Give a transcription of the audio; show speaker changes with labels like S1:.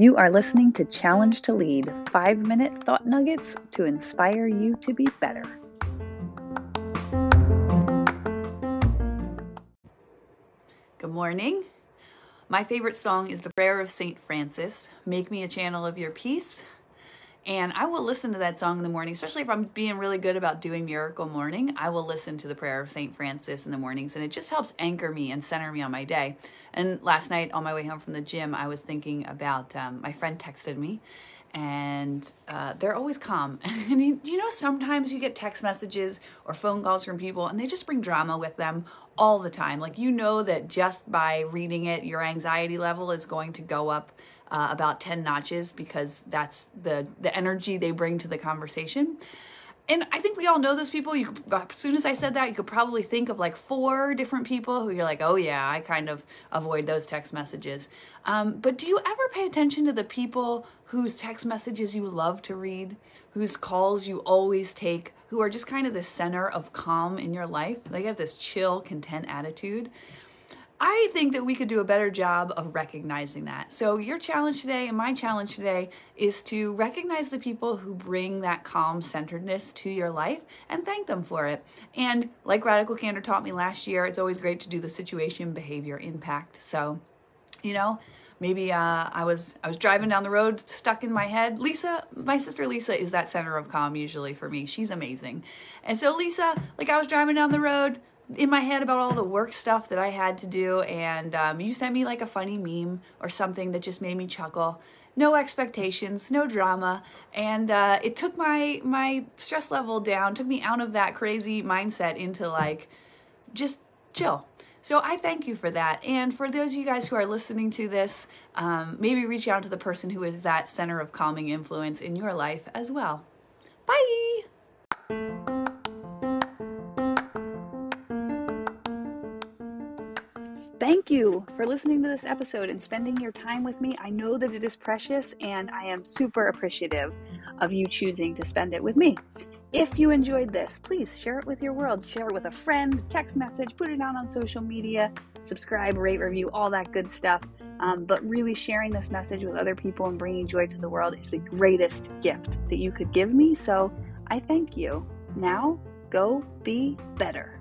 S1: You are listening to Challenge to Lead five minute thought nuggets to inspire you to be better.
S2: Good morning. My favorite song is The Prayer of St. Francis Make Me a Channel of Your Peace. And I will listen to that song in the morning, especially if I'm being really good about doing Miracle Morning. I will listen to the prayer of St. Francis in the mornings, and it just helps anchor me and center me on my day. And last night on my way home from the gym, I was thinking about um, my friend texted me, and uh, they're always calm. and you, you know, sometimes you get text messages or phone calls from people, and they just bring drama with them all the time. Like, you know, that just by reading it, your anxiety level is going to go up uh, about 10 notches because that's the the energy they bring to the conversation and I think we all know those people. You, as soon as I said that, you could probably think of like four different people who you're like, oh yeah, I kind of avoid those text messages. Um, but do you ever pay attention to the people whose text messages you love to read, whose calls you always take, who are just kind of the center of calm in your life? They have this chill, content attitude. I think that we could do a better job of recognizing that. So, your challenge today and my challenge today is to recognize the people who bring that calm centeredness to your life and thank them for it. And like Radical Candor taught me last year, it's always great to do the situation behavior impact. So, you know, maybe uh, I was I was driving down the road stuck in my head. Lisa, my sister Lisa is that center of calm usually for me. She's amazing. And so Lisa, like I was driving down the road, in my head about all the work stuff that I had to do, and um, you sent me like a funny meme or something that just made me chuckle. No expectations, no drama, and uh, it took my my stress level down. Took me out of that crazy mindset into like just chill. So I thank you for that. And for those of you guys who are listening to this, um, maybe reach out to the person who is that center of calming influence in your life as well. Bye.
S1: Thank you for listening to this episode and spending your time with me. I know that it is precious and I am super appreciative of you choosing to spend it with me. If you enjoyed this, please share it with your world. Share it with a friend, text message, put it out on social media, subscribe, rate, review, all that good stuff. Um, but really, sharing this message with other people and bringing joy to the world is the greatest gift that you could give me. So I thank you. Now, go be better.